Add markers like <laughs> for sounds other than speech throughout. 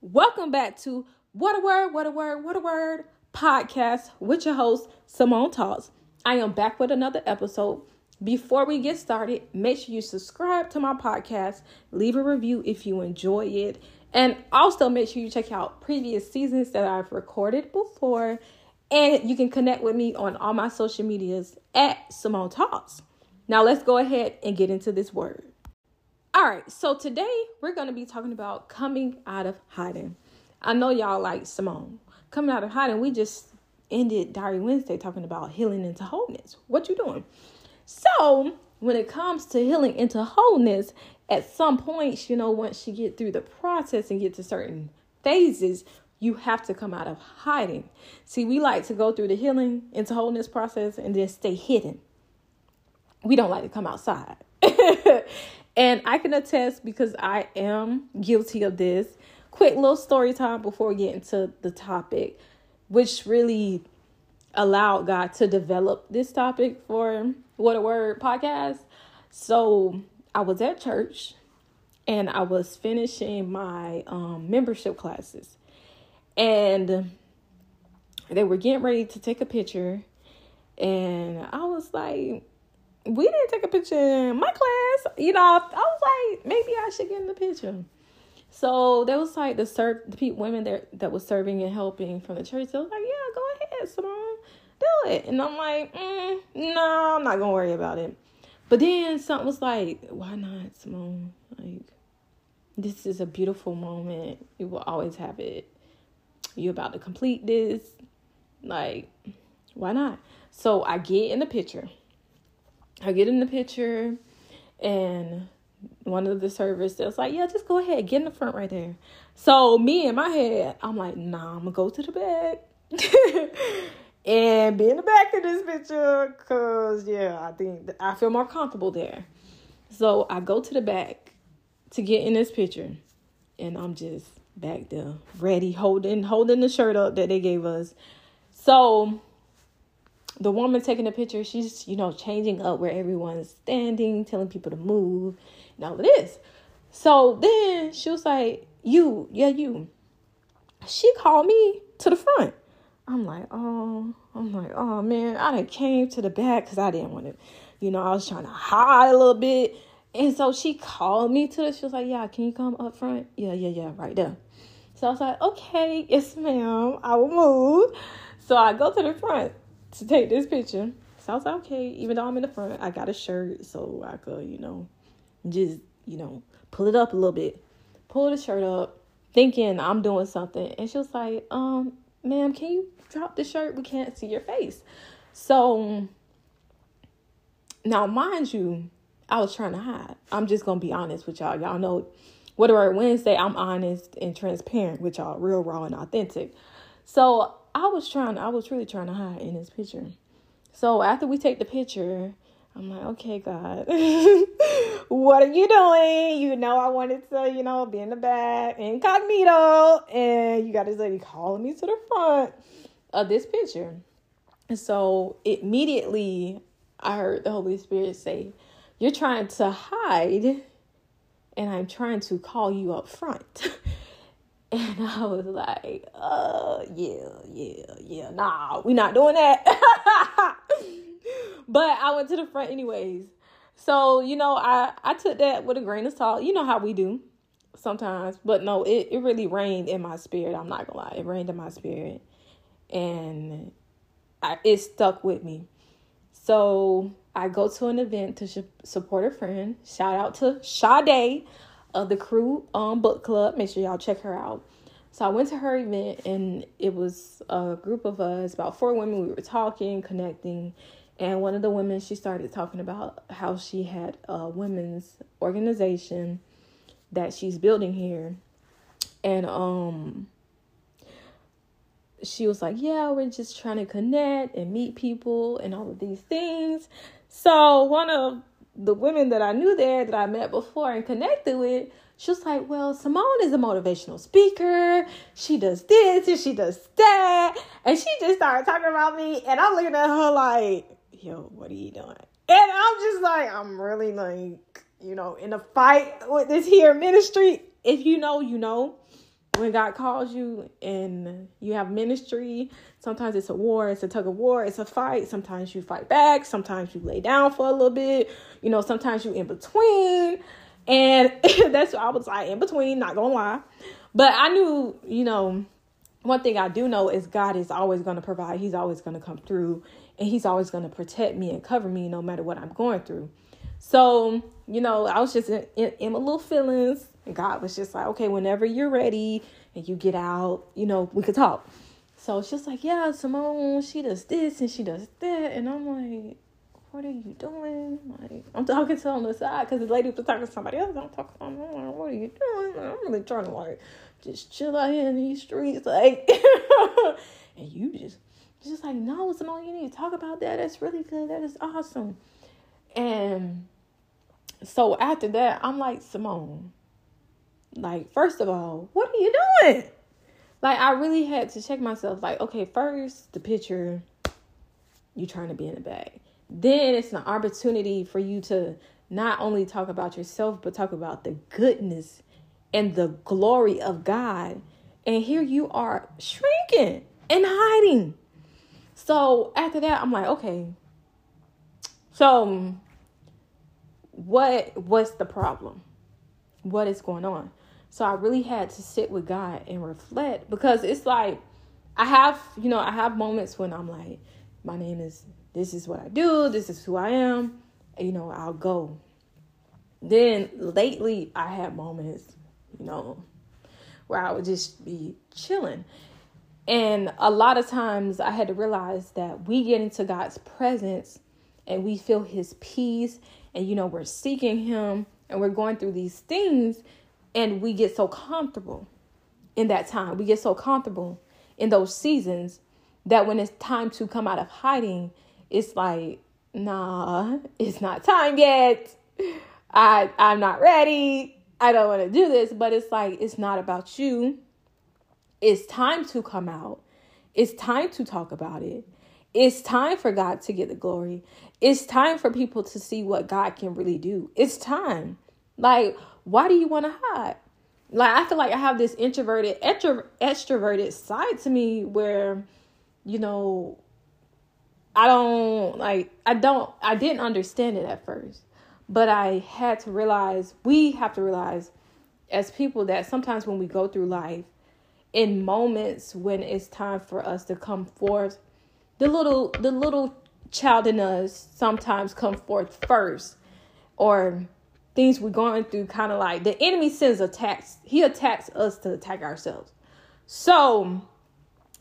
Welcome back to What a Word, What a Word, What a Word podcast with your host, Simone Talks. I am back with another episode. Before we get started, make sure you subscribe to my podcast, leave a review if you enjoy it, and also make sure you check out previous seasons that I've recorded before. And you can connect with me on all my social medias at Simone Talks. Now, let's go ahead and get into this word. All right, so today we're going to be talking about coming out of hiding. I know y'all like Simone. Coming out of hiding, we just ended Diary Wednesday talking about healing into wholeness. What you doing? So, when it comes to healing into wholeness, at some points, you know, once you get through the process and get to certain phases, you have to come out of hiding. See, we like to go through the healing into wholeness process and then stay hidden. We don't like to come outside. <laughs> and I can attest because I am guilty of this. Quick little story time before we get into the topic, which really allowed God to develop this topic for What a Word podcast. So I was at church and I was finishing my um, membership classes, and they were getting ready to take a picture, and I was like, we didn't take a picture in my class. You know, I was like, maybe I should get in the picture. So there was like the serve the women that that was serving and helping from the church. They was like, yeah, go ahead, Simone, do it. And I'm like, mm, no, I'm not gonna worry about it. But then something was like, why not, Simone? Like, this is a beautiful moment. You will always have it. You're about to complete this. Like, why not? So I get in the picture. I get in the picture and one of the servers was like, Yeah, just go ahead, get in the front right there. So me in my head, I'm like, nah, I'm gonna go to the back. <laughs> and be in the back of this picture because yeah, I think I feel more comfortable there. So I go to the back to get in this picture, and I'm just back there, ready, holding holding the shirt up that they gave us. So the woman taking the picture, she's, you know, changing up where everyone's standing, telling people to move, and all of this. So then she was like, You, yeah, you. She called me to the front. I'm like, Oh, I'm like, Oh man, I done came to the back because I didn't want to, you know, I was trying to hide a little bit. And so she called me to the, she was like, Yeah, can you come up front? Yeah, yeah, yeah, right there. So I was like, Okay, yes, ma'am, I will move. So I go to the front to take this picture. So I was like, okay, even though I'm in the front, I got a shirt so I could, you know, just, you know, pull it up a little bit. Pull the shirt up, thinking I'm doing something. And she was like, um, ma'am, can you drop the shirt? We can't see your face. So now, mind you, I was trying to hide. I'm just gonna be honest with y'all. Y'all know whatever Wednesday, I'm honest and transparent with y'all, real raw and authentic. So I was trying, I was really trying to hide in this picture. So after we take the picture, I'm like, okay, God, <laughs> what are you doing? You know, I wanted to, you know, be in the back, incognito, and you got this lady calling me to the front of this picture. And so immediately I heard the Holy Spirit say, You're trying to hide, and I'm trying to call you up front. <laughs> <laughs> And I was like, uh, yeah, yeah, yeah, nah, we not doing that. <laughs> but I went to the front anyways. So, you know, I, I took that with a grain of salt. You know how we do sometimes. But no, it, it really rained in my spirit. I'm not gonna lie. It rained in my spirit. And I, it stuck with me. So I go to an event to sh- support a friend. Shout out to Sade of the Crew um, Book Club. Make sure y'all check her out. So I went to her event and it was a group of us, about four women. We were talking, connecting, and one of the women she started talking about how she had a women's organization that she's building here, and um, she was like, "Yeah, we're just trying to connect and meet people and all of these things." So one of the women that I knew there that I met before and connected with, she was like, Well, Simone is a motivational speaker. She does this and she does that. And she just started talking about me. And I'm looking at her like, Yo, what are you doing? And I'm just like, I'm really like, you know, in a fight with this here ministry. If you know, you know. When God calls you and you have ministry, sometimes it's a war, it's a tug of war, it's a fight. Sometimes you fight back, sometimes you lay down for a little bit, you know, sometimes you in between. And <laughs> that's what I was like in between, not gonna lie. But I knew, you know, one thing I do know is God is always gonna provide, He's always gonna come through, and He's always gonna protect me and cover me no matter what I'm going through. So, you know, I was just in, in, in my little feelings. And God was just like, okay, whenever you're ready and you get out, you know, we could talk. So it's just like, yeah, Simone, she does this and she does that. And I'm like, what are you doing? Like, I'm talking to on the side because the lady was talking to somebody else. I'm talking, to I'm like, what are you doing? I'm really trying to like just chill out here in these streets, like, <laughs> and you just, just like, no, Simone, you need to talk about that. That's really good. That is awesome. And so after that, I'm like, Simone, like, first of all, what are you doing? Like, I really had to check myself. Like, okay, first, the picture, you're trying to be in the bag. Then it's an opportunity for you to not only talk about yourself, but talk about the goodness and the glory of God. And here you are shrinking and hiding. So after that, I'm like, okay. So what what's the problem? What is going on? So I really had to sit with God and reflect because it's like I have, you know, I have moments when I'm like, my name is this is what I do, this is who I am, you know, I'll go. Then lately I had moments, you know, where I would just be chilling. And a lot of times I had to realize that we get into God's presence and we feel his peace and you know we're seeking him and we're going through these things and we get so comfortable in that time. We get so comfortable in those seasons that when it's time to come out of hiding it's like nah <laughs> it's not time yet. I i'm not ready. I don't want to do this. But it's like it's not about you. It's time to come out. It's time to talk about it it's time for God to get the glory. It's time for people to see what God can really do. It's time. Like, why do you want to hide? Like, I feel like I have this introverted, extro- extroverted side to me where, you know, I don't like, I don't, I didn't understand it at first, but I had to realize, we have to realize as people that sometimes when we go through life, in moments when it's time for us to come forth the little the little child in us sometimes come forth first or things we're going through kind of like the enemy sends attacks he attacks us to attack ourselves. So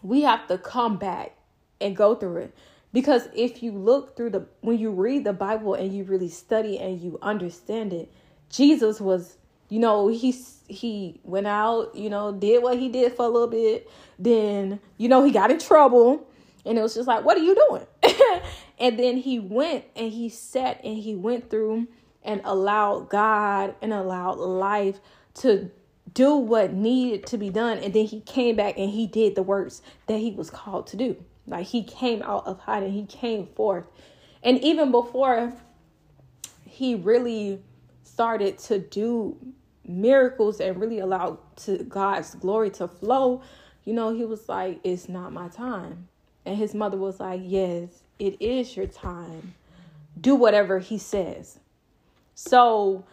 we have to come back and go through it. Because if you look through the when you read the bible and you really study and you understand it jesus was you know he he went out you know did what he did for a little bit. Then you know he got in trouble and it was just like, what are you doing? <laughs> and then he went and he sat and he went through and allowed God and allowed life to do what needed to be done. And then he came back and he did the works that he was called to do. Like he came out of hiding, he came forth. And even before he really started to do miracles and really allowed to God's glory to flow, you know, he was like, It's not my time. And his mother was like, Yes, it is your time. Do whatever he says. So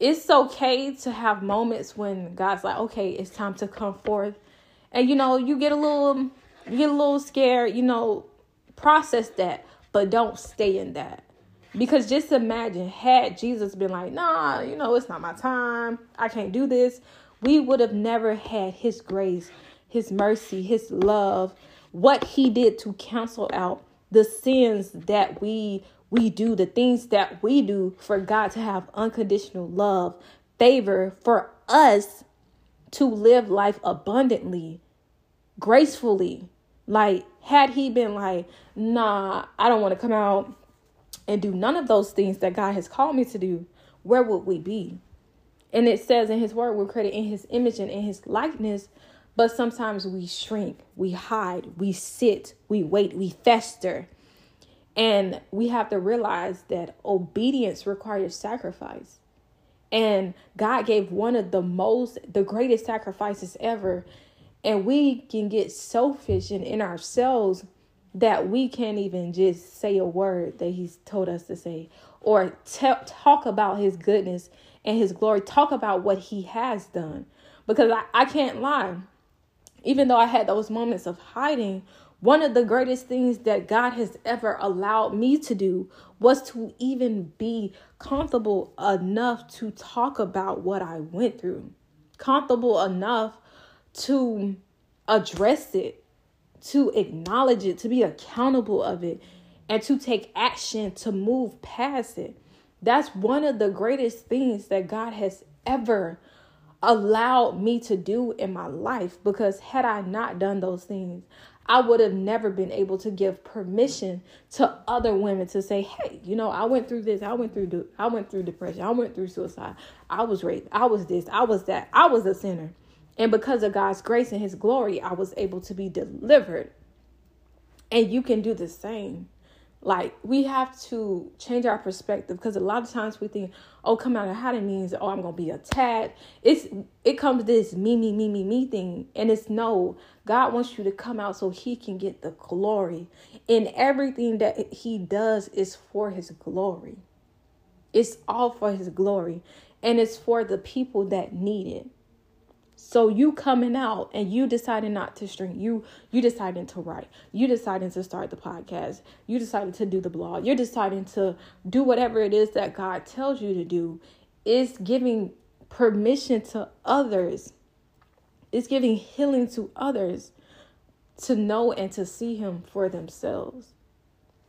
it's okay to have moments when God's like, okay, it's time to come forth. And you know, you get a little you get a little scared, you know, process that, but don't stay in that. Because just imagine had Jesus been like, nah, you know, it's not my time. I can't do this. We would have never had his grace, his mercy, his love, what he did to cancel out the sins that we we do, the things that we do for God to have unconditional love, favor for us to live life abundantly, gracefully. Like, had he been like, nah, I don't want to come out and do none of those things that God has called me to do, where would we be? And it says in his word, we're created in his image and in his likeness. But sometimes we shrink, we hide, we sit, we wait, we fester. And we have to realize that obedience requires sacrifice. And God gave one of the most, the greatest sacrifices ever. And we can get selfish and in ourselves that we can't even just say a word that He's told us to say or t- talk about His goodness and His glory, talk about what He has done. Because I, I can't lie. Even though I had those moments of hiding, one of the greatest things that God has ever allowed me to do was to even be comfortable enough to talk about what I went through, comfortable enough to address it, to acknowledge it, to be accountable of it, and to take action to move past it. That's one of the greatest things that God has ever allowed me to do in my life because had I not done those things, I would have never been able to give permission to other women to say, "Hey, you know, I went through this. I went through I went through depression. I went through suicide. I was raped. I was this. I was that. I was a sinner." And because of God's grace and his glory, I was able to be delivered. And you can do the same. Like we have to change our perspective because a lot of times we think, oh, come out of hiding means, oh, I'm gonna be attacked. It's it comes this me, me, me, me, me thing. And it's no, God wants you to come out so he can get the glory. And everything that he does is for his glory. It's all for his glory. And it's for the people that need it. So you coming out and you deciding not to stream, you you deciding to write, you deciding to start the podcast, you deciding to do the blog, you're deciding to do whatever it is that God tells you to do, is giving permission to others. It's giving healing to others to know and to see him for themselves.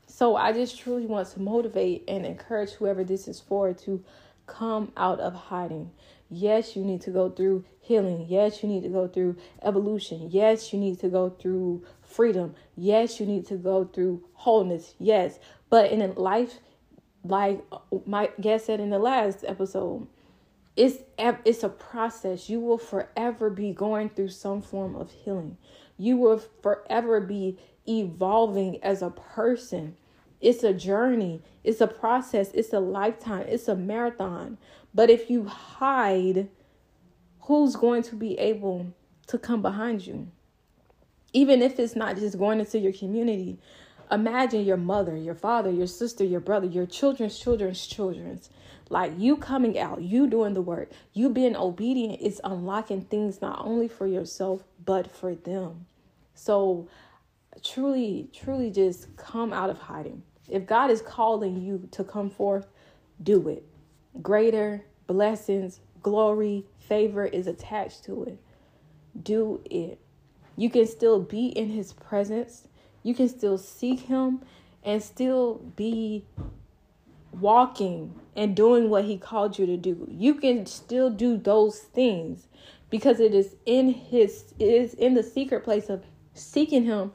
So I just truly want to motivate and encourage whoever this is for to come out of hiding. Yes, you need to go through healing. Yes, you need to go through evolution. Yes, you need to go through freedom. Yes, you need to go through wholeness. Yes, but in life, like my guest said in the last episode, it's it's a process. You will forever be going through some form of healing. You will forever be evolving as a person. It's a journey, it's a process, it's a lifetime, it's a marathon. But if you hide, who's going to be able to come behind you? Even if it's not just going into your community, imagine your mother, your father, your sister, your brother, your children's children's children's. Like you coming out, you doing the work, you being obedient is unlocking things not only for yourself, but for them. So truly, truly just come out of hiding. If God is calling you to come forth, do it. Greater blessings, glory, favor is attached to it. Do it. You can still be in his presence. You can still seek him and still be walking and doing what he called you to do. You can still do those things because it is in his it is in the secret place of seeking him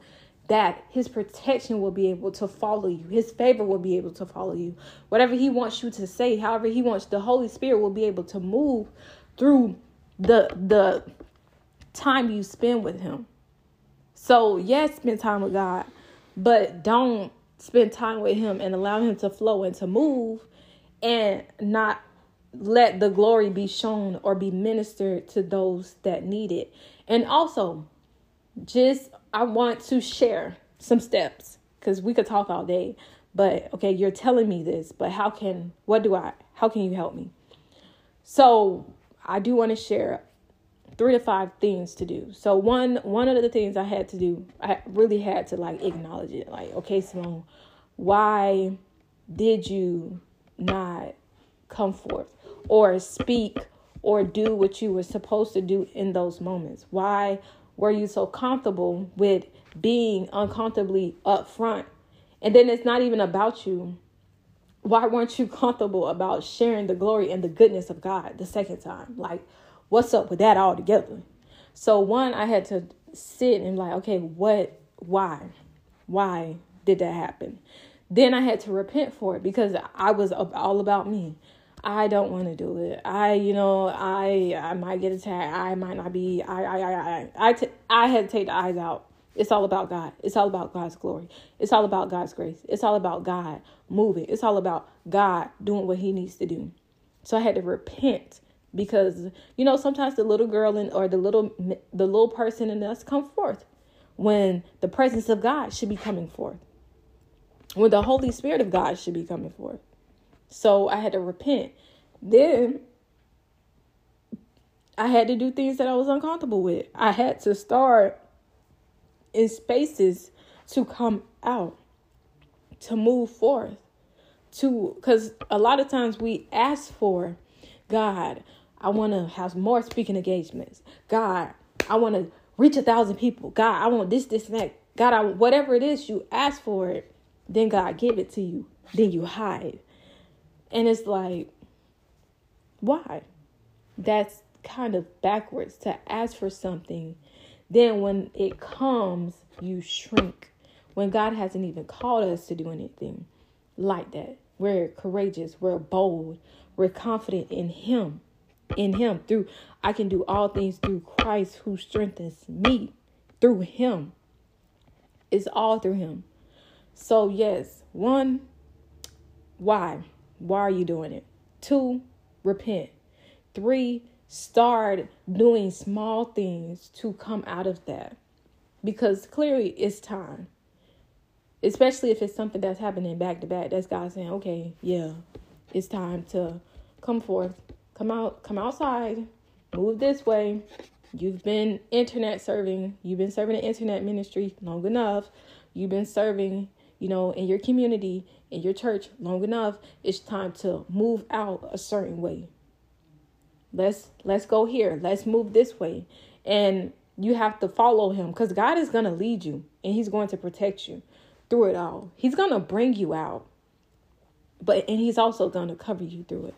that his protection will be able to follow you. His favor will be able to follow you. Whatever he wants you to say, however he wants the Holy Spirit will be able to move through the the time you spend with him. So, yes, spend time with God, but don't spend time with him and allow him to flow and to move and not let the glory be shown or be ministered to those that need it. And also, just I want to share some steps because we could talk all day. But okay, you're telling me this, but how can what do I how can you help me? So I do want to share three to five things to do. So one one of the things I had to do, I really had to like acknowledge it. Like, okay, Simone, why did you not come forth or speak or do what you were supposed to do in those moments? Why were you so comfortable with being uncomfortably upfront? And then it's not even about you. Why weren't you comfortable about sharing the glory and the goodness of God the second time? Like, what's up with that altogether? So, one, I had to sit and, like, okay, what, why? Why did that happen? Then I had to repent for it because I was all about me. I don't want to do it. I, you know, I I might get attacked. I might not be. I I I I I, t- I had to take the eyes out. It's all about God. It's all about God's glory. It's all about God's grace. It's all about God moving. It's all about God doing what He needs to do. So I had to repent because you know sometimes the little girl in, or the little the little person in us come forth when the presence of God should be coming forth. When the Holy Spirit of God should be coming forth. So I had to repent. Then I had to do things that I was uncomfortable with. I had to start in spaces to come out, to move forth, to because a lot of times we ask for God, I want to have more speaking engagements. God, I want to reach a thousand people. God, I want this, this, and that. God, I whatever it is you ask for it, then God give it to you. Then you hide. And it's like, why? That's kind of backwards to ask for something. Then when it comes, you shrink. When God hasn't even called us to do anything like that. We're courageous, we're bold, we're confident in Him. In Him, through I can do all things through Christ who strengthens me. Through Him. It's all through Him. So, yes, one, why? Why are you doing it? Two, repent. Three, start doing small things to come out of that. Because clearly it's time. Especially if it's something that's happening back to back. That's God saying, okay, yeah, it's time to come forth, come out, come outside, move this way. You've been internet serving, you've been serving the internet ministry long enough. You've been serving, you know, in your community, in your church long enough. It's time to move out a certain way. Let's let's go here. Let's move this way. And you have to follow him because god is going to lead you and he's going to protect you through it all. He's going to bring you out but and he's also going to cover you through it.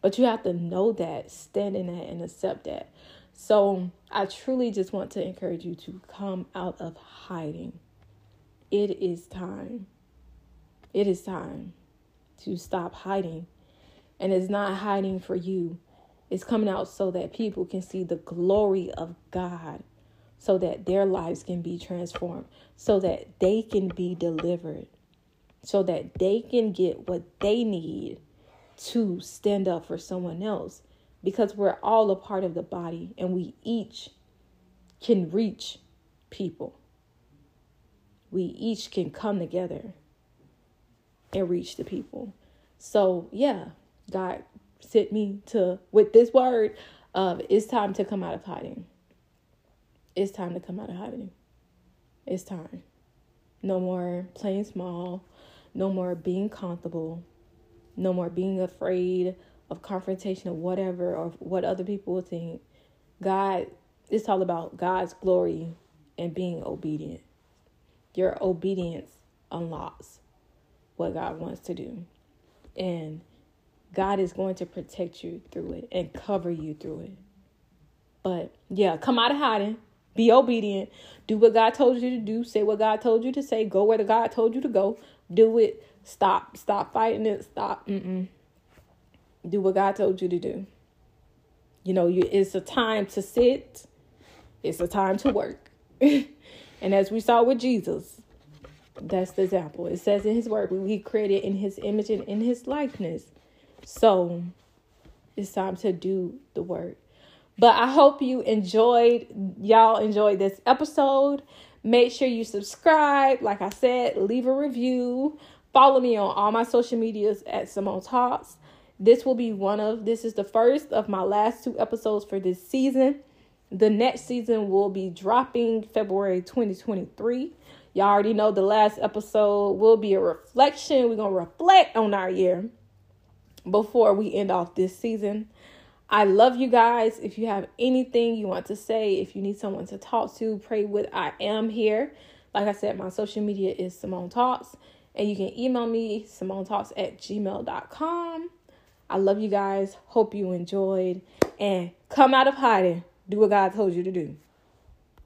But you have to know that stand in that and accept that. So i truly just want to encourage you to come out of hiding it is time it is time to stop hiding and it's not hiding for you it's coming out so that people can see the glory of God, so that their lives can be transformed, so that they can be delivered, so that they can get what they need to stand up for someone else. Because we're all a part of the body and we each can reach people. We each can come together and reach the people. So, yeah, God sent me to with this word of it's time to come out of hiding. It's time to come out of hiding. It's time. No more playing small. No more being comfortable. No more being afraid of confrontation or whatever or what other people will think. God, it's all about God's glory and being obedient. Your obedience unlocks what God wants to do. And God is going to protect you through it and cover you through it. But yeah, come out of hiding. Be obedient. Do what God told you to do. Say what God told you to say. Go where the God told you to go. Do it. Stop. Stop fighting it. Stop. Mm-mm. Do what God told you to do. You know, you, it's a time to sit. It's a time to work. <laughs> and as we saw with Jesus, that's the example. It says in his word, we created in his image and in his likeness. So it's time to do the work. But I hope you enjoyed, y'all enjoyed this episode. Make sure you subscribe. Like I said, leave a review. Follow me on all my social medias at Simone Talks. This will be one of, this is the first of my last two episodes for this season. The next season will be dropping February 2023. Y'all already know the last episode will be a reflection. We're going to reflect on our year before we end off this season. I love you guys. If you have anything you want to say, if you need someone to talk to, pray with, I am here. Like I said, my social media is Simone Talks, and you can email me, Simone Talks at gmail.com. I love you guys. Hope you enjoyed, and come out of hiding. Do what God told you to do.